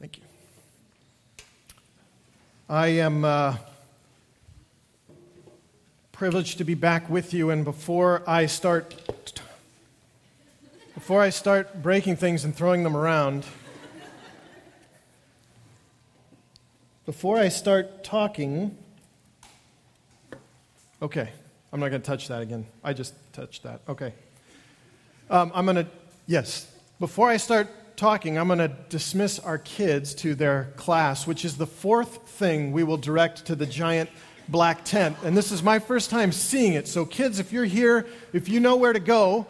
Thank you. I am uh, privileged to be back with you, and before I start, before I start breaking things and throwing them around, before I start talking, okay, I'm not going to touch that again. I just touched that. Okay. Um, I'm going to, yes, before I start talking, I'm going to dismiss our kids to their class, which is the fourth thing we will direct to the giant black tent. And this is my first time seeing it. So, kids, if you're here, if you know where to go,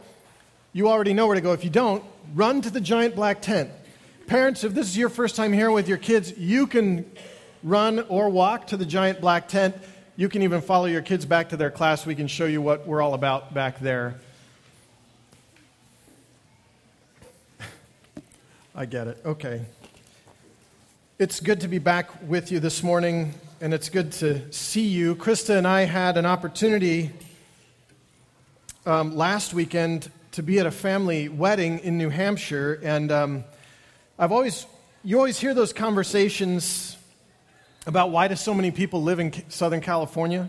you already know where to go. If you don't, run to the giant black tent. Parents, if this is your first time here with your kids, you can run or walk to the giant black tent. You can even follow your kids back to their class. We can show you what we're all about back there. I get it. Okay. It's good to be back with you this morning, and it's good to see you. Krista and I had an opportunity um, last weekend to be at a family wedding in New Hampshire, and um, I've always, you always hear those conversations about why do so many people live in Southern California,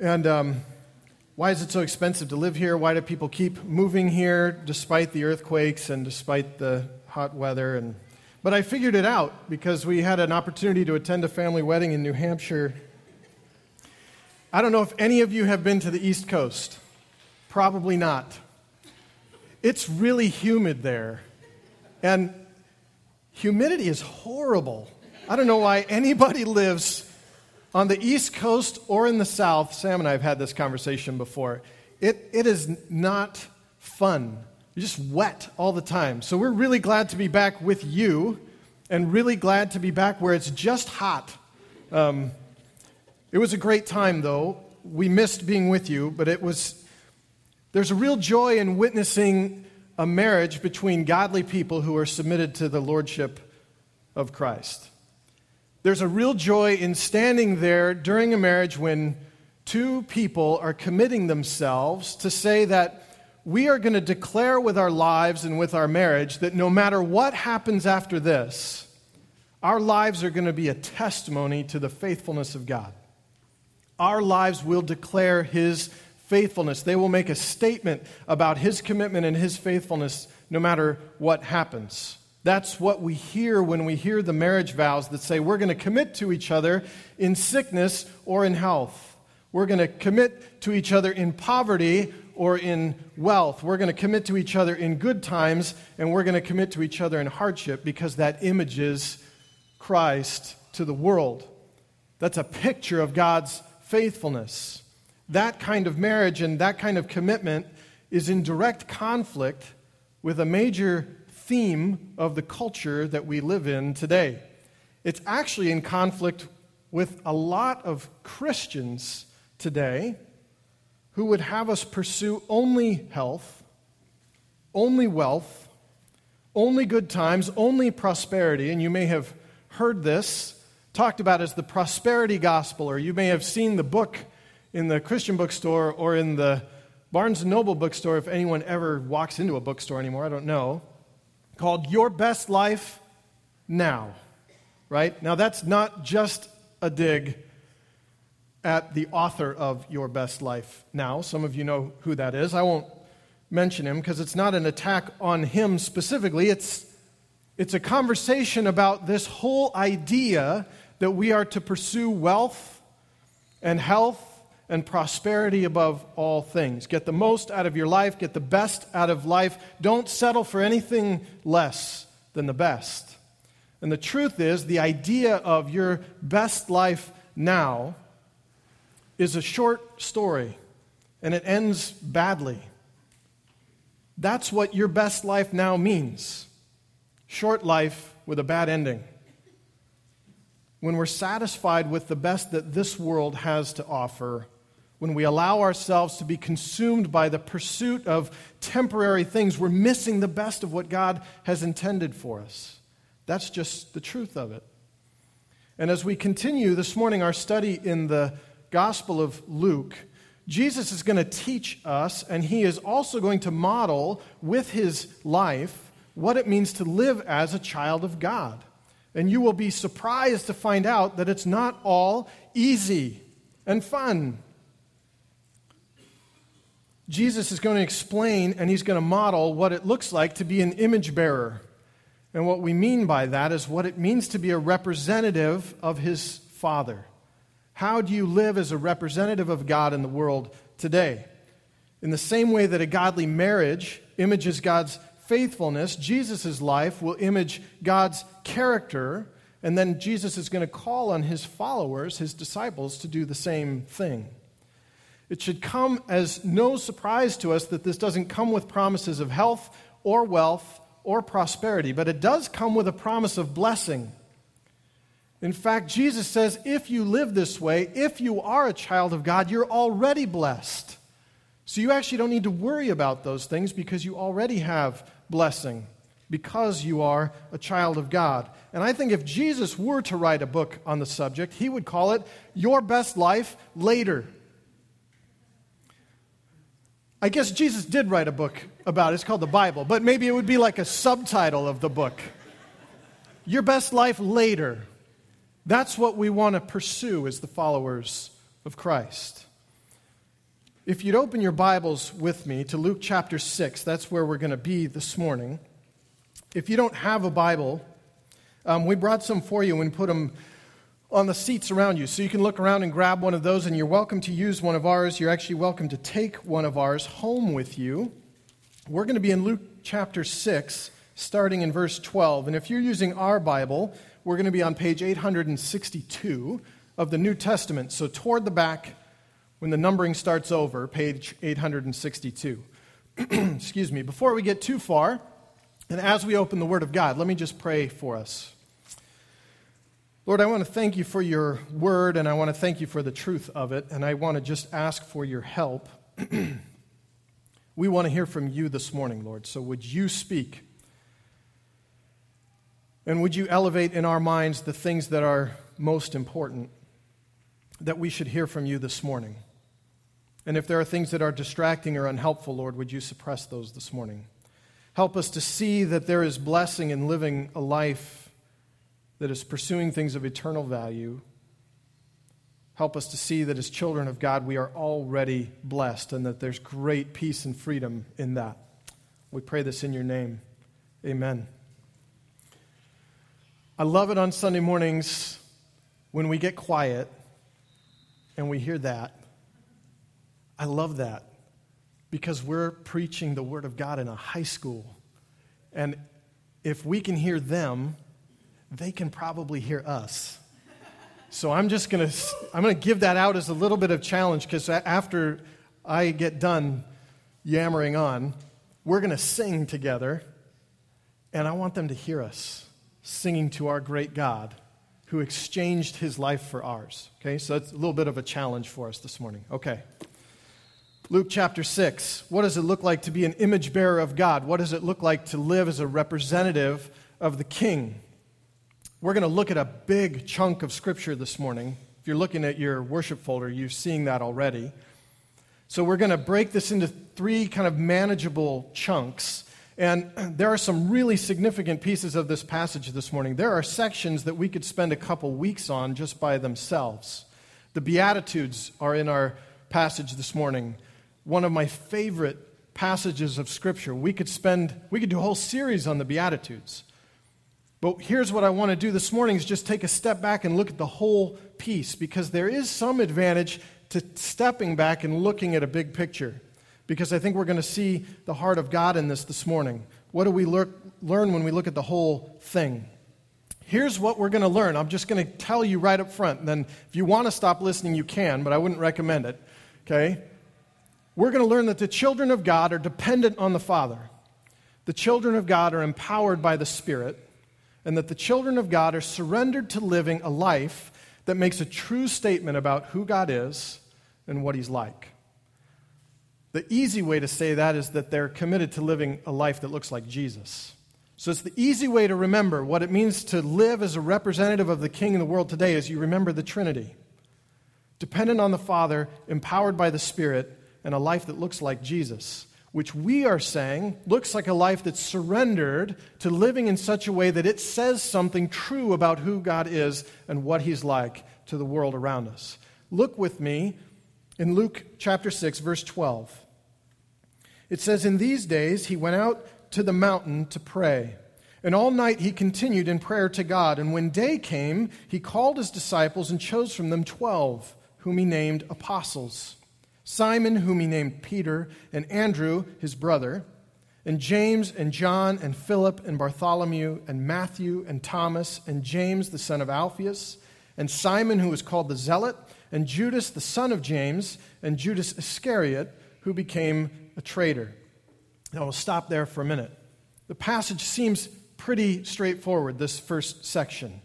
and um, why is it so expensive to live here? Why do people keep moving here despite the earthquakes and despite the hot weather? And, but I figured it out because we had an opportunity to attend a family wedding in New Hampshire. I don't know if any of you have been to the East Coast. Probably not. It's really humid there. And humidity is horrible. I don't know why anybody lives on the East Coast or in the South, Sam and I have had this conversation before. It, it is not fun. You're just wet all the time. So we're really glad to be back with you and really glad to be back where it's just hot. Um, it was a great time, though. We missed being with you, but it was. There's a real joy in witnessing a marriage between godly people who are submitted to the lordship of Christ. There's a real joy in standing there during a marriage when two people are committing themselves to say that we are going to declare with our lives and with our marriage that no matter what happens after this, our lives are going to be a testimony to the faithfulness of God. Our lives will declare His faithfulness. They will make a statement about His commitment and His faithfulness no matter what happens. That's what we hear when we hear the marriage vows that say we're going to commit to each other in sickness or in health. We're going to commit to each other in poverty or in wealth. We're going to commit to each other in good times and we're going to commit to each other in hardship because that images Christ to the world. That's a picture of God's faithfulness. That kind of marriage and that kind of commitment is in direct conflict with a major theme of the culture that we live in today. It's actually in conflict with a lot of Christians today who would have us pursue only health, only wealth, only good times, only prosperity. And you may have heard this talked about as the prosperity gospel, or you may have seen the book in the Christian bookstore or in the Barnes and Noble bookstore if anyone ever walks into a bookstore anymore, I don't know called Your Best Life Now. Right? Now, that's not just a dig at the author of Your Best Life Now. Some of you know who that is. I won't mention him because it's not an attack on him specifically. It's, it's a conversation about this whole idea that we are to pursue wealth and health and prosperity above all things. Get the most out of your life, get the best out of life. Don't settle for anything less than the best. And the truth is, the idea of your best life now is a short story, and it ends badly. That's what your best life now means short life with a bad ending. When we're satisfied with the best that this world has to offer, when we allow ourselves to be consumed by the pursuit of temporary things, we're missing the best of what God has intended for us. That's just the truth of it. And as we continue this morning our study in the Gospel of Luke, Jesus is going to teach us, and he is also going to model with his life what it means to live as a child of God. And you will be surprised to find out that it's not all easy and fun. Jesus is going to explain and he's going to model what it looks like to be an image bearer. And what we mean by that is what it means to be a representative of his Father. How do you live as a representative of God in the world today? In the same way that a godly marriage images God's faithfulness, Jesus' life will image God's character, and then Jesus is going to call on his followers, his disciples, to do the same thing. It should come as no surprise to us that this doesn't come with promises of health or wealth or prosperity, but it does come with a promise of blessing. In fact, Jesus says if you live this way, if you are a child of God, you're already blessed. So you actually don't need to worry about those things because you already have blessing because you are a child of God. And I think if Jesus were to write a book on the subject, he would call it Your Best Life Later. I guess Jesus did write a book about it. It's called the Bible, but maybe it would be like a subtitle of the book Your Best Life Later. That's what we want to pursue as the followers of Christ. If you'd open your Bibles with me to Luke chapter 6, that's where we're going to be this morning. If you don't have a Bible, um, we brought some for you and put them on the seats around you. So you can look around and grab one of those, and you're welcome to use one of ours. You're actually welcome to take one of ours home with you. We're going to be in Luke chapter 6, starting in verse 12. And if you're using our Bible, we're going to be on page 862 of the New Testament. So toward the back, when the numbering starts over, page 862. Excuse me. Before we get too far, and as we open the Word of God, let me just pray for us. Lord, I want to thank you for your word, and I want to thank you for the truth of it, and I want to just ask for your help. we want to hear from you this morning, Lord, so would you speak? And would you elevate in our minds the things that are most important that we should hear from you this morning? And if there are things that are distracting or unhelpful, Lord, would you suppress those this morning? Help us to see that there is blessing in living a life that is pursuing things of eternal value. Help us to see that as children of God, we are already blessed and that there's great peace and freedom in that. We pray this in your name. Amen. I love it on Sunday mornings when we get quiet and we hear that. I love that because we're preaching the Word of God in a high school. And if we can hear them, they can probably hear us. So I'm just going to I'm going to give that out as a little bit of challenge cuz after I get done yammering on, we're going to sing together and I want them to hear us singing to our great God who exchanged his life for ours. Okay? So it's a little bit of a challenge for us this morning. Okay. Luke chapter 6. What does it look like to be an image bearer of God? What does it look like to live as a representative of the king? We're going to look at a big chunk of Scripture this morning. If you're looking at your worship folder, you're seeing that already. So we're going to break this into three kind of manageable chunks. And there are some really significant pieces of this passage this morning. There are sections that we could spend a couple weeks on just by themselves. The Beatitudes are in our passage this morning. One of my favorite passages of Scripture. We could spend, we could do a whole series on the Beatitudes. But here's what I want to do this morning is just take a step back and look at the whole piece because there is some advantage to stepping back and looking at a big picture. Because I think we're going to see the heart of God in this this morning. What do we lear- learn when we look at the whole thing? Here's what we're going to learn. I'm just going to tell you right up front. And then if you want to stop listening, you can, but I wouldn't recommend it. Okay? We're going to learn that the children of God are dependent on the Father. The children of God are empowered by the Spirit and that the children of God are surrendered to living a life that makes a true statement about who God is and what He's like. The easy way to say that is that they're committed to living a life that looks like Jesus. So it's the easy way to remember what it means to live as a representative of the King in the world today as you remember the Trinity. Dependent on the Father, empowered by the Spirit, and a life that looks like Jesus. Which we are saying looks like a life that's surrendered to living in such a way that it says something true about who God is and what He's like to the world around us. Look with me in Luke chapter 6, verse 12. It says, In these days he went out to the mountain to pray. And all night he continued in prayer to God. And when day came, he called his disciples and chose from them twelve, whom he named apostles Simon, whom he named Peter, and Andrew, his brother, and James, and John, and Philip, and Bartholomew, and Matthew, and Thomas, and James, the son of Alphaeus, and Simon, who was called the Zealot, and Judas, the son of James, and Judas Iscariot, who became a traitor. Now we'll stop there for a minute. The passage seems pretty straightforward, this first section.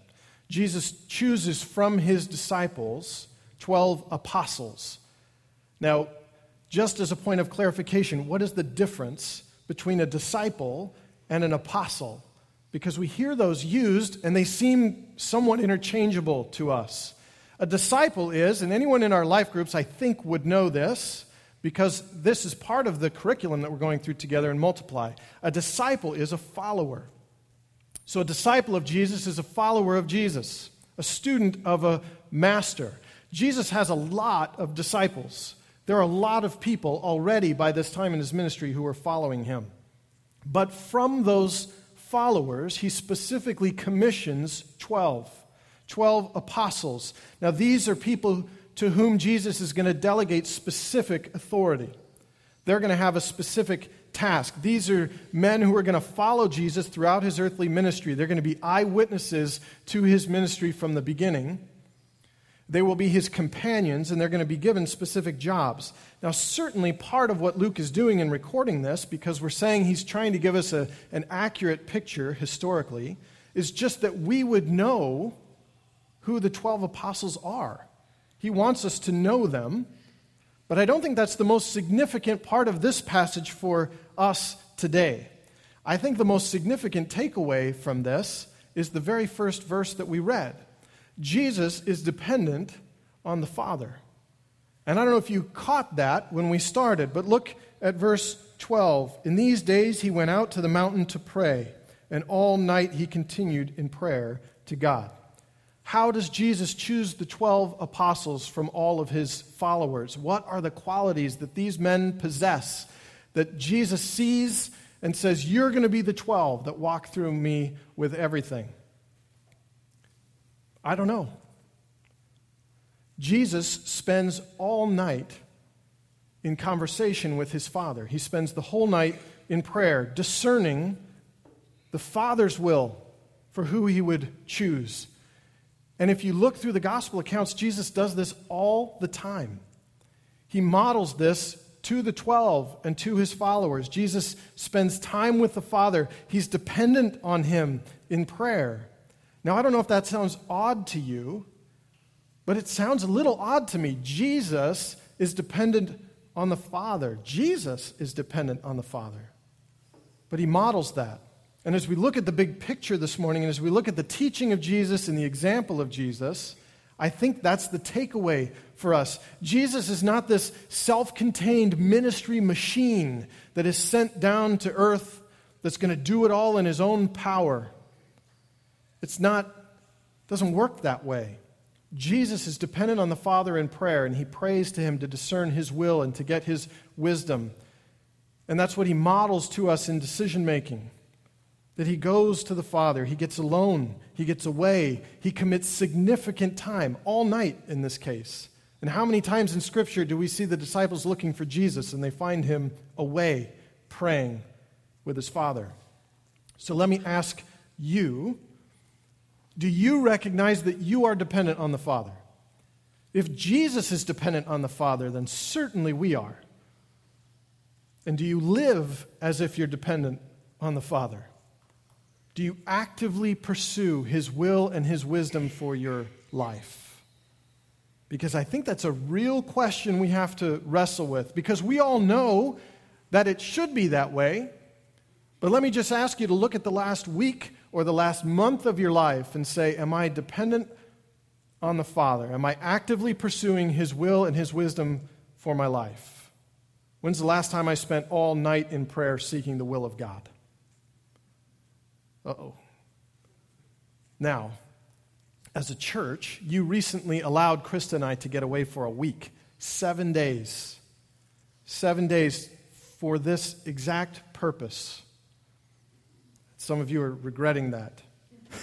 Jesus chooses from his disciples 12 apostles. Now, just as a point of clarification, what is the difference between a disciple and an apostle? Because we hear those used and they seem somewhat interchangeable to us. A disciple is, and anyone in our life groups I think would know this, because this is part of the curriculum that we're going through together in Multiply. A disciple is a follower. So, a disciple of Jesus is a follower of Jesus, a student of a master. Jesus has a lot of disciples. There are a lot of people already by this time in his ministry who are following him. But from those followers, he specifically commissions 12. 12 apostles. Now, these are people to whom Jesus is going to delegate specific authority. They're going to have a specific task. These are men who are going to follow Jesus throughout his earthly ministry. They're going to be eyewitnesses to his ministry from the beginning. They will be his companions, and they're going to be given specific jobs. Now, certainly part of what Luke is doing in recording this, because we're saying he's trying to give us a, an accurate picture historically, is just that we would know who the 12 apostles are. He wants us to know them but I don't think that's the most significant part of this passage for us today. I think the most significant takeaway from this is the very first verse that we read. Jesus is dependent on the Father. And I don't know if you caught that when we started, but look at verse 12. In these days he went out to the mountain to pray, and all night he continued in prayer to God. How does Jesus choose the 12 apostles from all of his followers? What are the qualities that these men possess that Jesus sees and says, You're going to be the 12 that walk through me with everything? I don't know. Jesus spends all night in conversation with his Father. He spends the whole night in prayer, discerning the Father's will for who he would choose. And if you look through the gospel accounts, Jesus does this all the time. He models this to the 12 and to his followers. Jesus spends time with the Father, he's dependent on him in prayer. Now, I don't know if that sounds odd to you, but it sounds a little odd to me. Jesus is dependent on the Father, Jesus is dependent on the Father. But he models that. And as we look at the big picture this morning, and as we look at the teaching of Jesus and the example of Jesus, I think that's the takeaway for us. Jesus is not this self contained ministry machine that is sent down to earth that's going to do it all in his own power. It's not, doesn't work that way. Jesus is dependent on the Father in prayer, and he prays to him to discern his will and to get his wisdom. And that's what he models to us in decision making that he goes to the Father, he gets alone, he gets away, he commits significant time, all night in this case. And how many times in Scripture do we see the disciples looking for Jesus and they find him away praying with his Father? So let me ask you do you recognize that you are dependent on the Father? If Jesus is dependent on the Father, then certainly we are. And do you live as if you're dependent on the Father? Do you actively pursue His will and His wisdom for your life? Because I think that's a real question we have to wrestle with. Because we all know that it should be that way. But let me just ask you to look at the last week or the last month of your life and say, Am I dependent on the Father? Am I actively pursuing His will and His wisdom for my life? When's the last time I spent all night in prayer seeking the will of God? Uh oh. Now, as a church, you recently allowed Krista and I to get away for a week, seven days. Seven days for this exact purpose. Some of you are regretting that.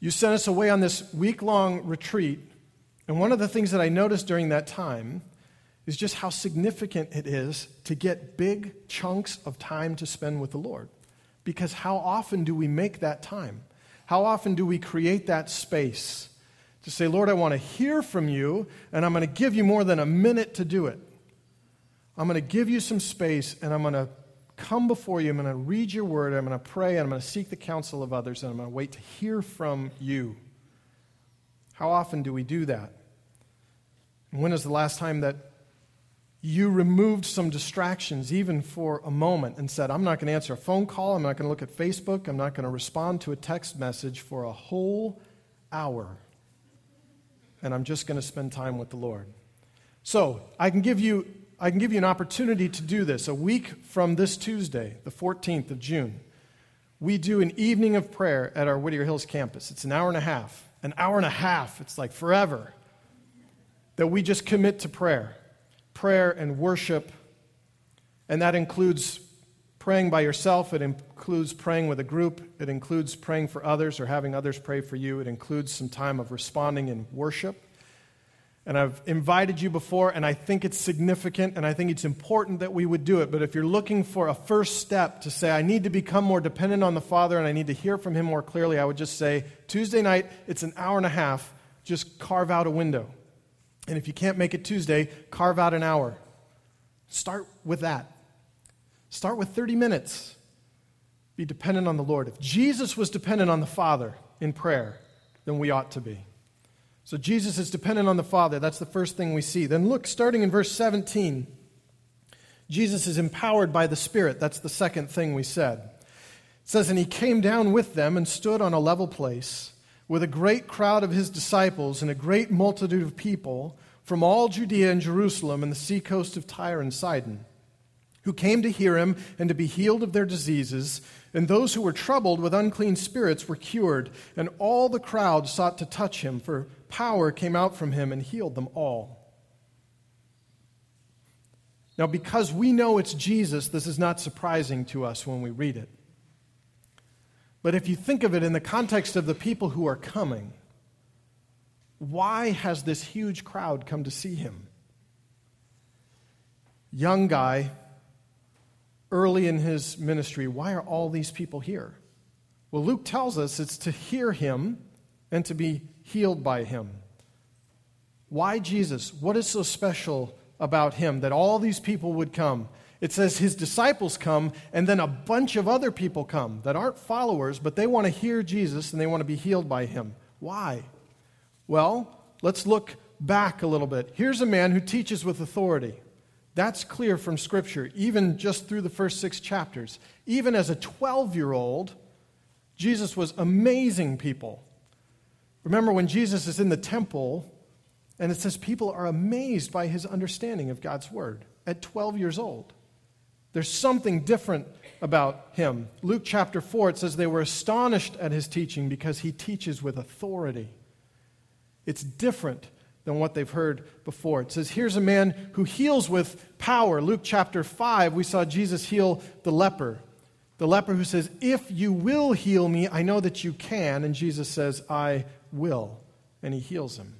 you sent us away on this week long retreat, and one of the things that I noticed during that time is just how significant it is to get big chunks of time to spend with the Lord. Because how often do we make that time? How often do we create that space to say, Lord, I want to hear from you, and I'm going to give you more than a minute to do it? I'm going to give you some space, and I'm going to come before you. I'm going to read your word, I'm going to pray, and I'm going to seek the counsel of others, and I'm going to wait to hear from you. How often do we do that? when is the last time that you removed some distractions, even for a moment, and said, I'm not going to answer a phone call, I'm not going to look at Facebook, I'm not going to respond to a text message for a whole hour, and I'm just going to spend time with the Lord. So, I can give you I can give you an opportunity to do this. A week from this Tuesday, the 14th of June, we do an evening of prayer at our Whittier Hills campus. It's an hour and a half. An hour and a half, it's like forever, that we just commit to prayer prayer and worship. And that includes praying by yourself, it includes praying with a group, it includes praying for others or having others pray for you, it includes some time of responding in worship. And I've invited you before, and I think it's significant and I think it's important that we would do it. But if you're looking for a first step to say, I need to become more dependent on the Father and I need to hear from Him more clearly, I would just say, Tuesday night, it's an hour and a half. Just carve out a window. And if you can't make it Tuesday, carve out an hour. Start with that. Start with 30 minutes. Be dependent on the Lord. If Jesus was dependent on the Father in prayer, then we ought to be. So Jesus is dependent on the Father. That's the first thing we see. Then look, starting in verse 17, Jesus is empowered by the Spirit. That's the second thing we said. It says, And he came down with them and stood on a level place with a great crowd of his disciples and a great multitude of people from all Judea and Jerusalem and the seacoast of Tyre and Sidon, who came to hear him and to be healed of their diseases. And those who were troubled with unclean spirits were cured, and all the crowd sought to touch him, for power came out from him and healed them all. Now, because we know it's Jesus, this is not surprising to us when we read it. But if you think of it in the context of the people who are coming, why has this huge crowd come to see him? Young guy, early in his ministry, why are all these people here? Well, Luke tells us it's to hear him and to be healed by him. Why Jesus? What is so special about him that all these people would come? It says his disciples come, and then a bunch of other people come that aren't followers, but they want to hear Jesus and they want to be healed by him. Why? Well, let's look back a little bit. Here's a man who teaches with authority. That's clear from Scripture, even just through the first six chapters. Even as a 12 year old, Jesus was amazing people. Remember when Jesus is in the temple, and it says people are amazed by his understanding of God's word at 12 years old. There's something different about him. Luke chapter 4, it says they were astonished at his teaching because he teaches with authority. It's different than what they've heard before. It says, Here's a man who heals with power. Luke chapter 5, we saw Jesus heal the leper. The leper who says, If you will heal me, I know that you can. And Jesus says, I will. And he heals him.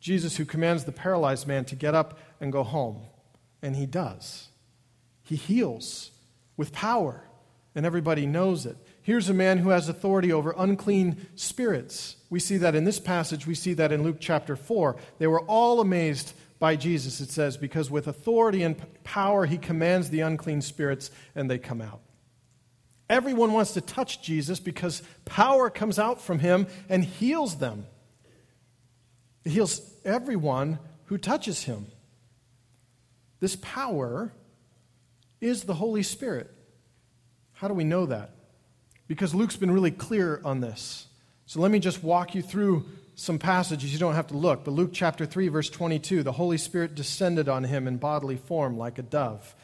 Jesus, who commands the paralyzed man to get up and go home. And he does. He heals with power, and everybody knows it. Here's a man who has authority over unclean spirits. We see that in this passage. We see that in Luke chapter 4. They were all amazed by Jesus, it says, because with authority and power he commands the unclean spirits and they come out. Everyone wants to touch Jesus because power comes out from him and heals them. It heals everyone who touches him. This power is the Holy Spirit. How do we know that? Because Luke's been really clear on this. So let me just walk you through some passages. You don't have to look. But Luke chapter 3, verse 22 the Holy Spirit descended on him in bodily form like a dove.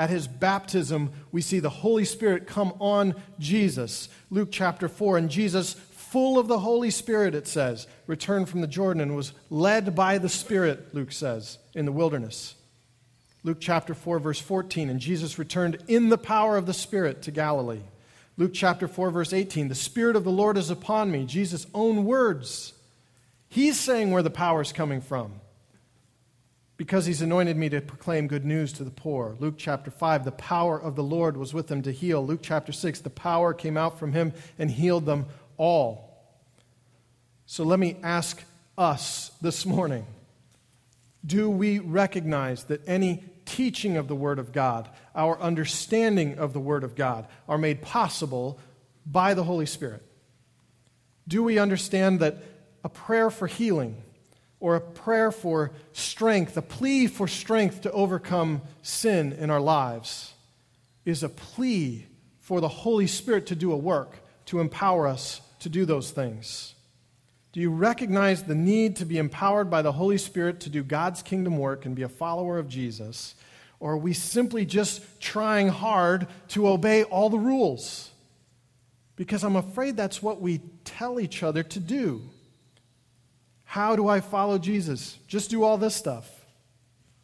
At his baptism, we see the Holy Spirit come on Jesus. Luke chapter 4, and Jesus, full of the Holy Spirit, it says, returned from the Jordan and was led by the Spirit, Luke says, in the wilderness. Luke chapter 4, verse 14, and Jesus returned in the power of the Spirit to Galilee. Luke chapter 4, verse 18, the Spirit of the Lord is upon me. Jesus' own words. He's saying where the power is coming from. Because he's anointed me to proclaim good news to the poor. Luke chapter 5, the power of the Lord was with him to heal. Luke chapter 6, the power came out from him and healed them all. So let me ask us this morning do we recognize that any teaching of the Word of God, our understanding of the Word of God, are made possible by the Holy Spirit? Do we understand that a prayer for healing or a prayer for strength, a plea for strength to overcome sin in our lives, is a plea for the Holy Spirit to do a work, to empower us to do those things? Do you recognize the need to be empowered by the Holy Spirit to do God's kingdom work and be a follower of Jesus? Or are we simply just trying hard to obey all the rules? Because I'm afraid that's what we tell each other to do. How do I follow Jesus? Just do all this stuff.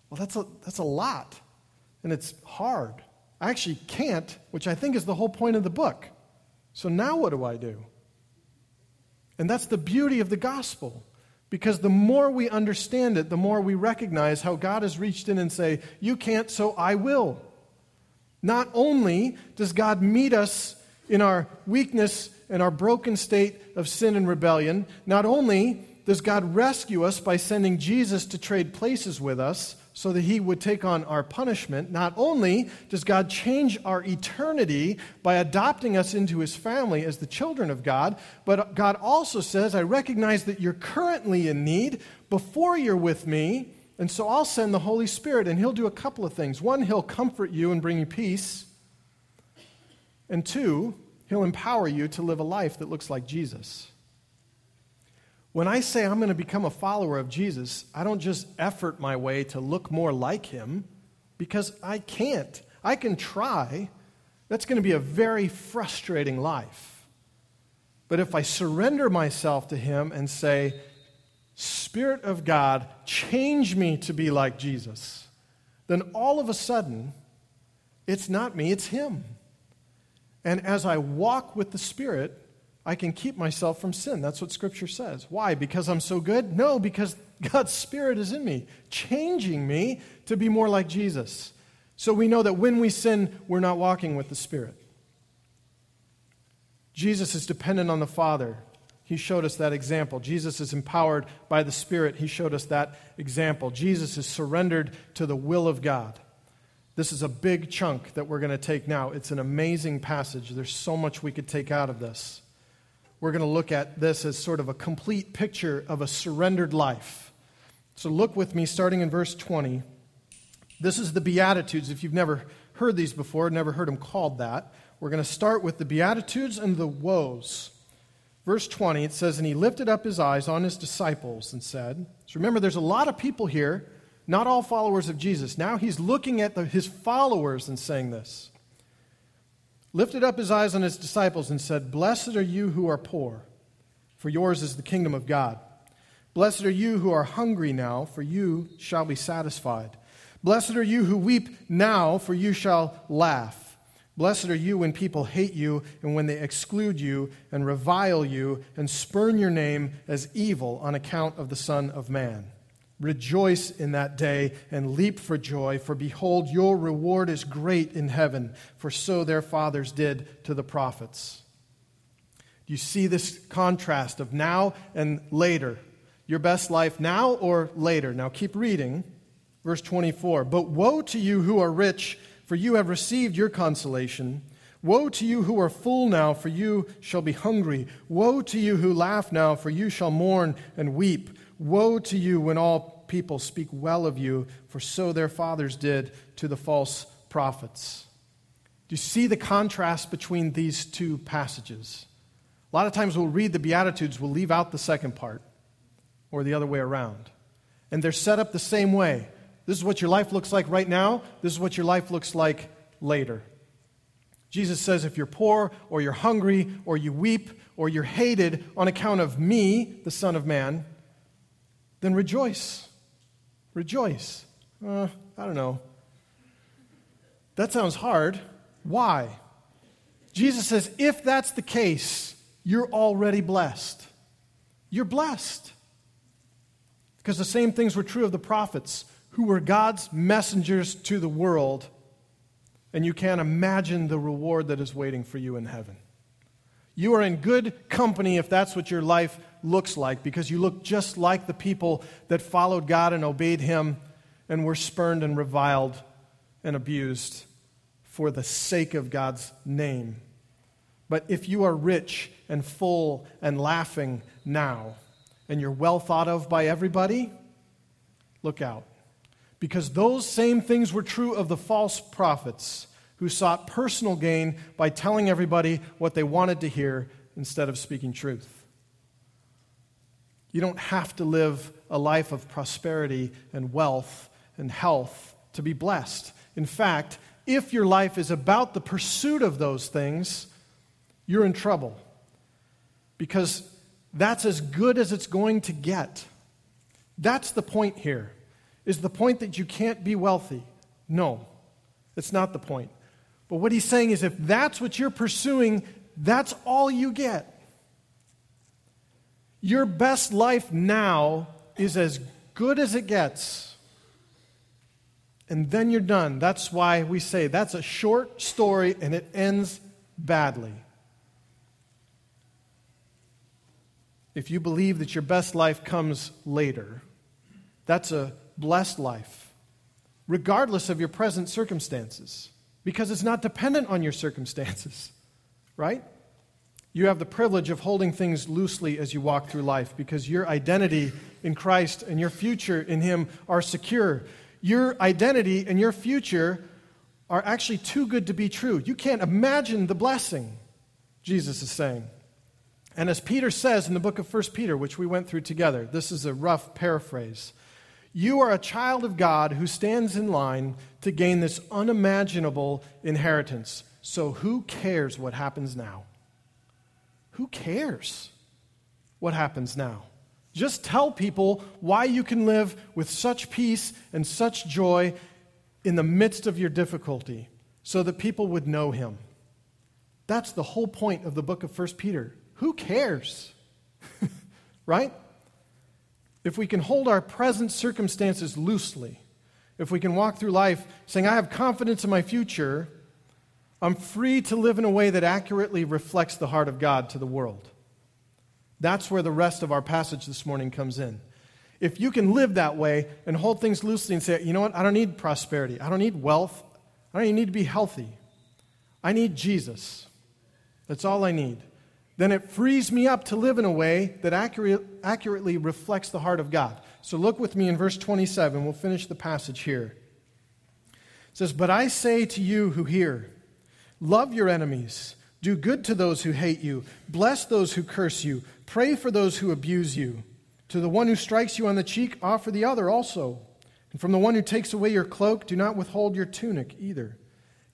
Well, that's a, that's a lot, and it's hard. I actually can't, which I think is the whole point of the book. So now what do I do? And that's the beauty of the gospel. Because the more we understand it, the more we recognize how God has reached in and say, You can't, so I will. Not only does God meet us in our weakness and our broken state of sin and rebellion, not only does God rescue us by sending Jesus to trade places with us, so that he would take on our punishment. Not only does God change our eternity by adopting us into his family as the children of God, but God also says, I recognize that you're currently in need before you're with me, and so I'll send the Holy Spirit, and he'll do a couple of things. One, he'll comfort you and bring you peace. And two, he'll empower you to live a life that looks like Jesus. When I say I'm going to become a follower of Jesus, I don't just effort my way to look more like him because I can't. I can try. That's going to be a very frustrating life. But if I surrender myself to him and say, Spirit of God, change me to be like Jesus, then all of a sudden, it's not me, it's him. And as I walk with the Spirit, I can keep myself from sin. That's what Scripture says. Why? Because I'm so good? No, because God's Spirit is in me, changing me to be more like Jesus. So we know that when we sin, we're not walking with the Spirit. Jesus is dependent on the Father. He showed us that example. Jesus is empowered by the Spirit. He showed us that example. Jesus is surrendered to the will of God. This is a big chunk that we're going to take now. It's an amazing passage. There's so much we could take out of this we're going to look at this as sort of a complete picture of a surrendered life. So look with me, starting in verse 20. This is the Beatitudes. If you've never heard these before, never heard them called that, we're going to start with the Beatitudes and the woes. Verse 20, it says, And he lifted up his eyes on his disciples and said, So remember, there's a lot of people here, not all followers of Jesus. Now he's looking at the, his followers and saying this lifted up his eyes on his disciples and said, Blessed are you who are poor, for yours is the kingdom of God. Blessed are you who are hungry now, for you shall be satisfied. Blessed are you who weep now, for you shall laugh. Blessed are you when people hate you and when they exclude you and revile you and spurn your name as evil on account of the Son of Man. Rejoice in that day and leap for joy, for behold, your reward is great in heaven, for so their fathers did to the prophets. Do you see this contrast of now and later? Your best life now or later? Now keep reading. Verse 24. But woe to you who are rich, for you have received your consolation. Woe to you who are full now, for you shall be hungry. Woe to you who laugh now, for you shall mourn and weep. Woe to you when all people speak well of you, for so their fathers did to the false prophets. Do you see the contrast between these two passages? A lot of times we'll read the Beatitudes, we'll leave out the second part or the other way around. And they're set up the same way. This is what your life looks like right now, this is what your life looks like later. Jesus says, if you're poor or you're hungry or you weep or you're hated on account of me, the Son of Man, then rejoice. Rejoice. Uh, I don't know. That sounds hard. Why? Jesus says, if that's the case, you're already blessed. You're blessed. Because the same things were true of the prophets, who were God's messengers to the world. And you can't imagine the reward that is waiting for you in heaven. You are in good company if that's what your life looks like, because you look just like the people that followed God and obeyed Him and were spurned and reviled and abused for the sake of God's name. But if you are rich and full and laughing now, and you're well thought of by everybody, look out. Because those same things were true of the false prophets who sought personal gain by telling everybody what they wanted to hear instead of speaking truth. You don't have to live a life of prosperity and wealth and health to be blessed. In fact, if your life is about the pursuit of those things, you're in trouble. Because that's as good as it's going to get. That's the point here. Is the point that you can't be wealthy? No, it's not the point. But what he's saying is if that's what you're pursuing, that's all you get. Your best life now is as good as it gets. And then you're done. That's why we say that's a short story and it ends badly. If you believe that your best life comes later, that's a blessed life, regardless of your present circumstances because it's not dependent on your circumstances, right? You have the privilege of holding things loosely as you walk through life because your identity in Christ and your future in Him are secure. Your identity and your future are actually too good to be true. You can't imagine the blessing, Jesus is saying. And as Peter says in the book of 1 Peter, which we went through together, this is a rough paraphrase. You are a child of God who stands in line to gain this unimaginable inheritance. So who cares what happens now? Who cares what happens now? Just tell people why you can live with such peace and such joy in the midst of your difficulty so that people would know him. That's the whole point of the book of 1 Peter. Who cares? right? If we can hold our present circumstances loosely, if we can walk through life saying, I have confidence in my future, I'm free to live in a way that accurately reflects the heart of God to the world. That's where the rest of our passage this morning comes in. If you can live that way and hold things loosely and say, you know what, I don't need prosperity, I don't need wealth, I don't even need to be healthy. I need Jesus. That's all I need then it frees me up to live in a way that accurate, accurately reflects the heart of God. So look with me in verse 27. We'll finish the passage here. It says, But I say to you who hear, love your enemies, do good to those who hate you, bless those who curse you, pray for those who abuse you. To the one who strikes you on the cheek, offer the other also. And from the one who takes away your cloak, do not withhold your tunic either.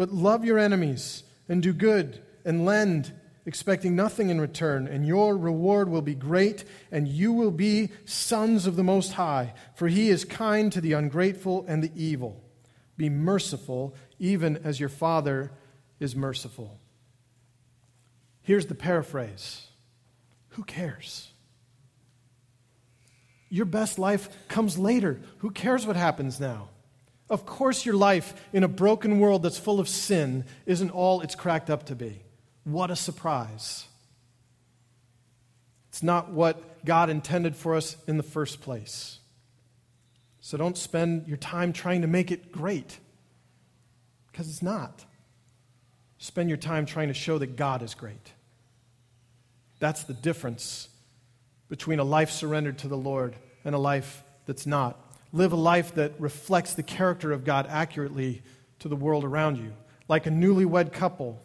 But love your enemies and do good and lend, expecting nothing in return, and your reward will be great, and you will be sons of the Most High, for he is kind to the ungrateful and the evil. Be merciful, even as your Father is merciful. Here's the paraphrase Who cares? Your best life comes later. Who cares what happens now? Of course, your life in a broken world that's full of sin isn't all it's cracked up to be. What a surprise. It's not what God intended for us in the first place. So don't spend your time trying to make it great, because it's not. Spend your time trying to show that God is great. That's the difference between a life surrendered to the Lord and a life that's not. Live a life that reflects the character of God accurately to the world around you, like a newlywed couple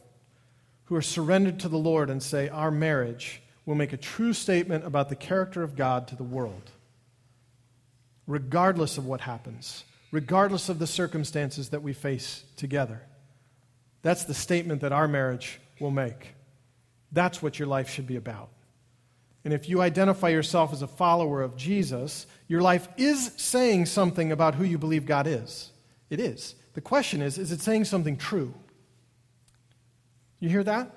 who are surrendered to the Lord and say, Our marriage will make a true statement about the character of God to the world, regardless of what happens, regardless of the circumstances that we face together. That's the statement that our marriage will make. That's what your life should be about. And if you identify yourself as a follower of Jesus, your life is saying something about who you believe God is. It is. The question is is it saying something true? You hear that?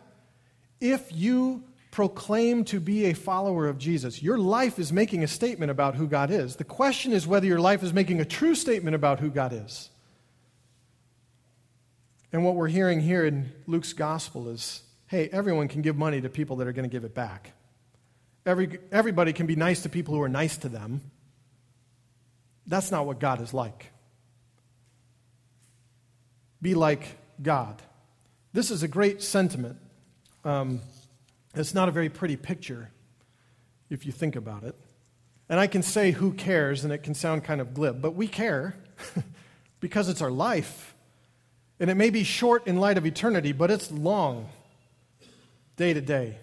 If you proclaim to be a follower of Jesus, your life is making a statement about who God is. The question is whether your life is making a true statement about who God is. And what we're hearing here in Luke's gospel is hey, everyone can give money to people that are going to give it back. Every, everybody can be nice to people who are nice to them. That's not what God is like. Be like God. This is a great sentiment. Um, it's not a very pretty picture if you think about it. And I can say who cares, and it can sound kind of glib, but we care because it's our life. And it may be short in light of eternity, but it's long day to day.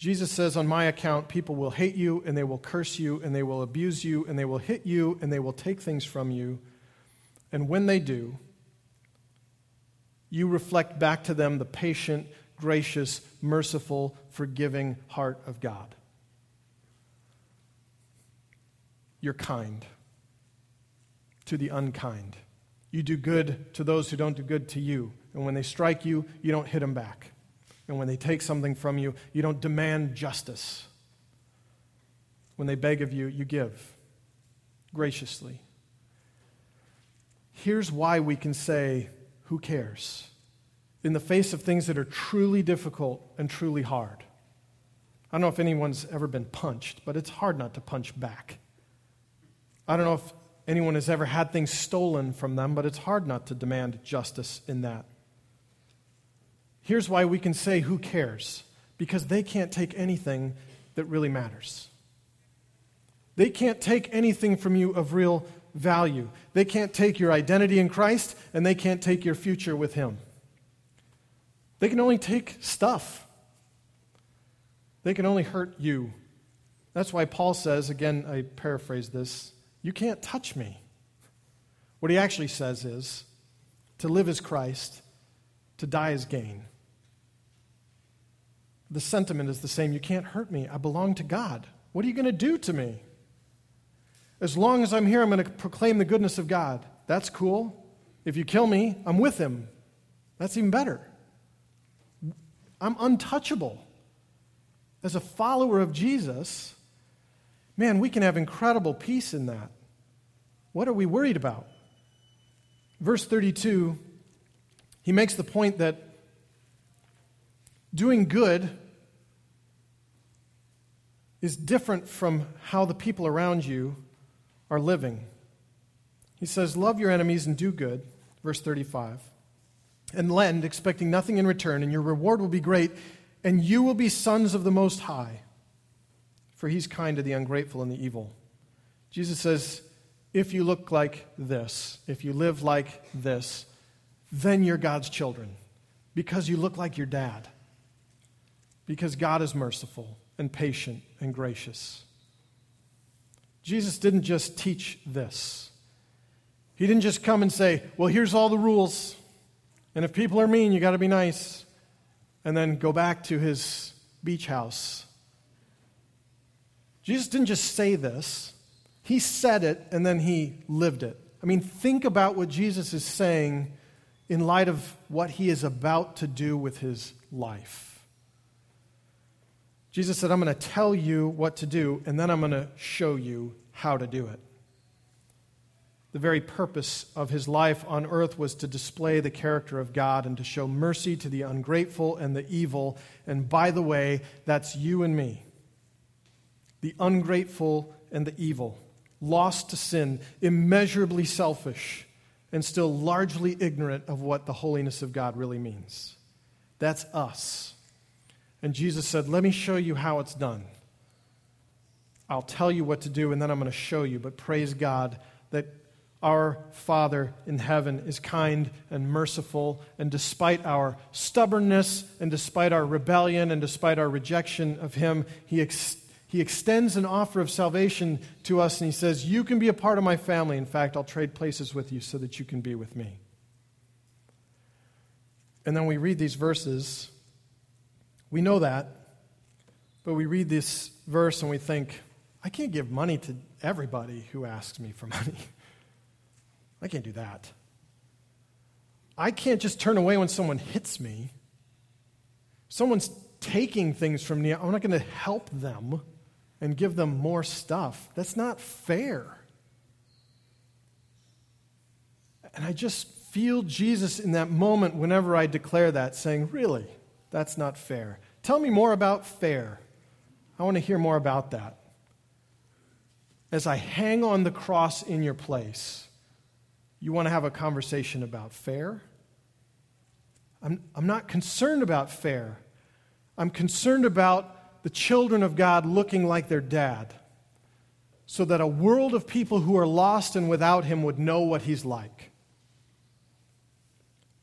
Jesus says, On my account, people will hate you, and they will curse you, and they will abuse you, and they will hit you, and they will take things from you. And when they do, you reflect back to them the patient, gracious, merciful, forgiving heart of God. You're kind to the unkind. You do good to those who don't do good to you. And when they strike you, you don't hit them back. And when they take something from you, you don't demand justice. When they beg of you, you give graciously. Here's why we can say, Who cares? in the face of things that are truly difficult and truly hard. I don't know if anyone's ever been punched, but it's hard not to punch back. I don't know if anyone has ever had things stolen from them, but it's hard not to demand justice in that. Here's why we can say, Who cares? Because they can't take anything that really matters. They can't take anything from you of real value. They can't take your identity in Christ, and they can't take your future with Him. They can only take stuff, they can only hurt you. That's why Paul says, again, I paraphrase this, you can't touch me. What he actually says is, to live is Christ, to die is gain. The sentiment is the same. You can't hurt me. I belong to God. What are you going to do to me? As long as I'm here, I'm going to proclaim the goodness of God. That's cool. If you kill me, I'm with him. That's even better. I'm untouchable. As a follower of Jesus, man, we can have incredible peace in that. What are we worried about? Verse 32, he makes the point that doing good is different from how the people around you are living. He says, Love your enemies and do good. Verse 35 and lend, expecting nothing in return, and your reward will be great, and you will be sons of the Most High, for he's kind to the ungrateful and the evil. Jesus says, if you look like this, if you live like this, then you're God's children, because you look like your dad, because God is merciful and patient and gracious. Jesus didn't just teach this. He didn't just come and say, Well, here's all the rules. And if people are mean, you got to be nice. And then go back to his beach house. Jesus didn't just say this, he said it and then he lived it. I mean, think about what Jesus is saying in light of what he is about to do with his life. Jesus said, I'm going to tell you what to do, and then I'm going to show you how to do it. The very purpose of his life on earth was to display the character of God and to show mercy to the ungrateful and the evil. And by the way, that's you and me. the ungrateful and the evil, lost to sin, immeasurably selfish, and still largely ignorant of what the holiness of God really means. That's us. And Jesus said, Let me show you how it's done. I'll tell you what to do, and then I'm going to show you. But praise God that our Father in heaven is kind and merciful, and despite our stubbornness, and despite our rebellion, and despite our rejection of Him, He, ex- he extends an offer of salvation to us, and He says, You can be a part of my family. In fact, I'll trade places with you so that you can be with me. And then we read these verses. We know that, but we read this verse and we think, I can't give money to everybody who asks me for money. I can't do that. I can't just turn away when someone hits me. Someone's taking things from me. I'm not going to help them and give them more stuff. That's not fair. And I just feel Jesus in that moment whenever I declare that, saying, Really, that's not fair. Tell me more about fair. I want to hear more about that. As I hang on the cross in your place, you want to have a conversation about fair? I'm, I'm not concerned about fair. I'm concerned about the children of God looking like their dad, so that a world of people who are lost and without him would know what he's like.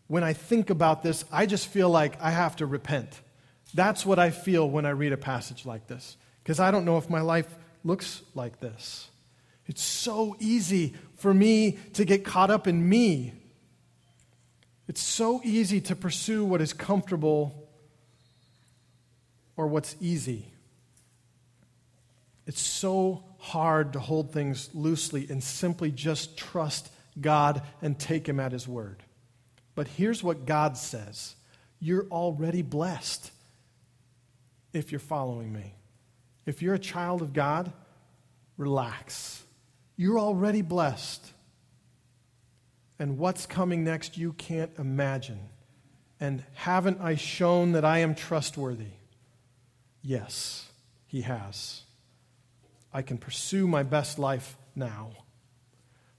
When I think about this, I just feel like I have to repent. That's what I feel when I read a passage like this, because I don't know if my life looks like this. It's so easy for me to get caught up in me. It's so easy to pursue what is comfortable or what's easy. It's so hard to hold things loosely and simply just trust God and take Him at His word. But here's what God says You're already blessed if you're following me. If you're a child of God, relax. You're already blessed. And what's coming next, you can't imagine. And haven't I shown that I am trustworthy? Yes, He has. I can pursue my best life now.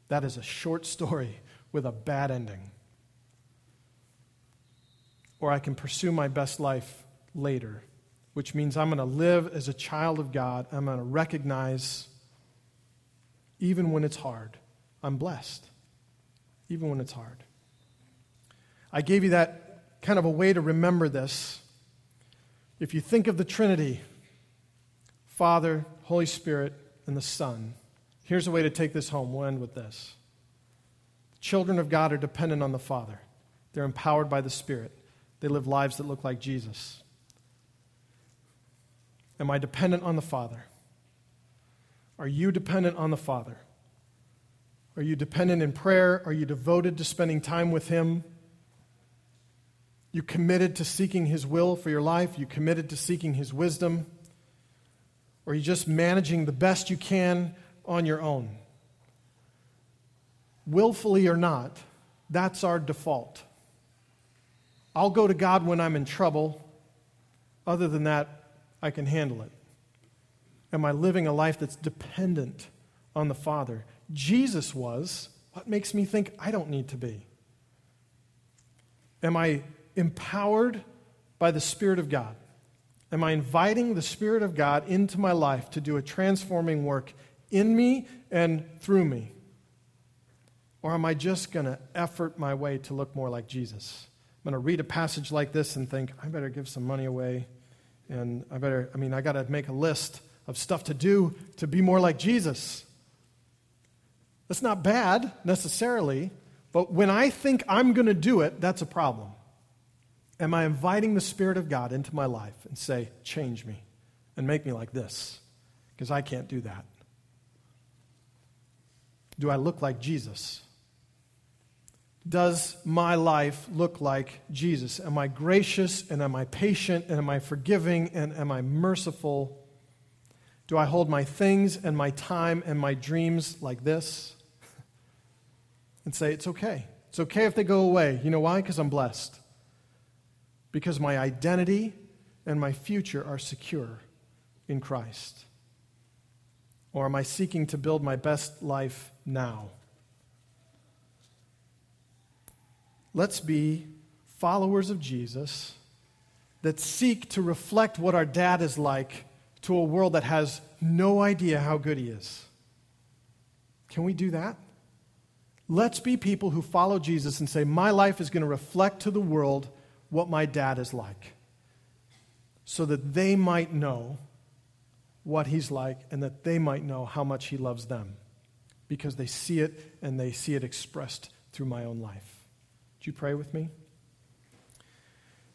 That is a short story with a bad ending. Or I can pursue my best life later, which means I'm going to live as a child of God. I'm going to recognize even when it's hard. I'm blessed, even when it's hard. I gave you that kind of a way to remember this. If you think of the Trinity, Father, Holy Spirit, and the Son, here's a way to take this home. We'll end with this. Children of God are dependent on the Father, they're empowered by the Spirit. They live lives that look like Jesus. Am I dependent on the Father? Are you dependent on the Father? Are you dependent in prayer? Are you devoted to spending time with Him? You committed to seeking His will for your life? You committed to seeking His wisdom? Or are you just managing the best you can on your own? Willfully or not, that's our default. I'll go to God when I'm in trouble. Other than that, I can handle it. Am I living a life that's dependent on the Father? Jesus was. What makes me think I don't need to be? Am I empowered by the Spirit of God? Am I inviting the Spirit of God into my life to do a transforming work in me and through me? Or am I just going to effort my way to look more like Jesus? I'm going to read a passage like this and think, I better give some money away. And I better, I mean, I got to make a list of stuff to do to be more like Jesus. That's not bad necessarily, but when I think I'm going to do it, that's a problem. Am I inviting the Spirit of God into my life and say, change me and make me like this? Because I can't do that. Do I look like Jesus? Does my life look like Jesus? Am I gracious and am I patient and am I forgiving and am I merciful? Do I hold my things and my time and my dreams like this? and say, It's okay. It's okay if they go away. You know why? Because I'm blessed. Because my identity and my future are secure in Christ. Or am I seeking to build my best life now? Let's be followers of Jesus that seek to reflect what our dad is like to a world that has no idea how good he is. Can we do that? Let's be people who follow Jesus and say, My life is going to reflect to the world what my dad is like, so that they might know what he's like and that they might know how much he loves them because they see it and they see it expressed through my own life. You pray with me?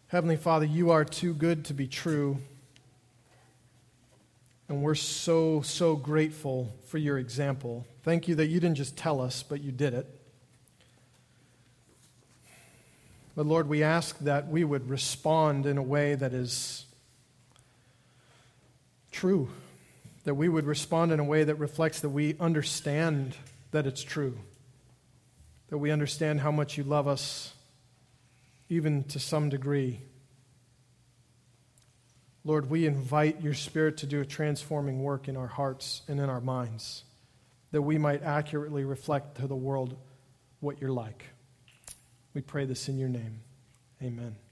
Heavenly Father, you are too good to be true. And we're so, so grateful for your example. Thank you that you didn't just tell us, but you did it. But Lord, we ask that we would respond in a way that is true, that we would respond in a way that reflects that we understand that it's true, that we understand how much you love us, even to some degree. Lord, we invite your Spirit to do a transforming work in our hearts and in our minds, that we might accurately reflect to the world what you're like. We pray this in your name. Amen.